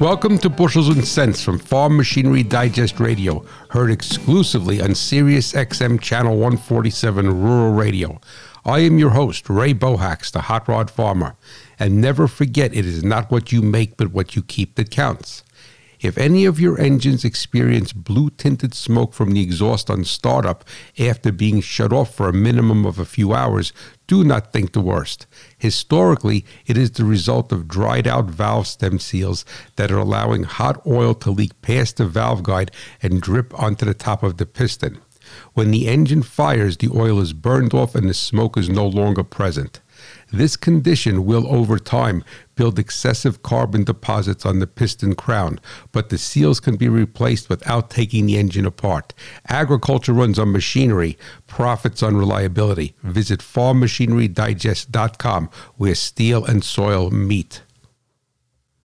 Welcome to Bushels and Cents from Farm Machinery Digest Radio, heard exclusively on Sirius XM Channel 147 Rural Radio. I am your host, Ray Bohacz, the Hot Rod Farmer. And never forget, it is not what you make, but what you keep that counts. If any of your engines experience blue tinted smoke from the exhaust on startup after being shut off for a minimum of a few hours, do not think the worst. Historically, it is the result of dried out valve stem seals that are allowing hot oil to leak past the valve guide and drip onto the top of the piston. When the engine fires, the oil is burned off and the smoke is no longer present. This condition will, over time, build excessive carbon deposits on the piston crown, but the seals can be replaced without taking the engine apart. Agriculture runs on machinery, profits on reliability. Visit farmmachinerydigest.com where steel and soil meet.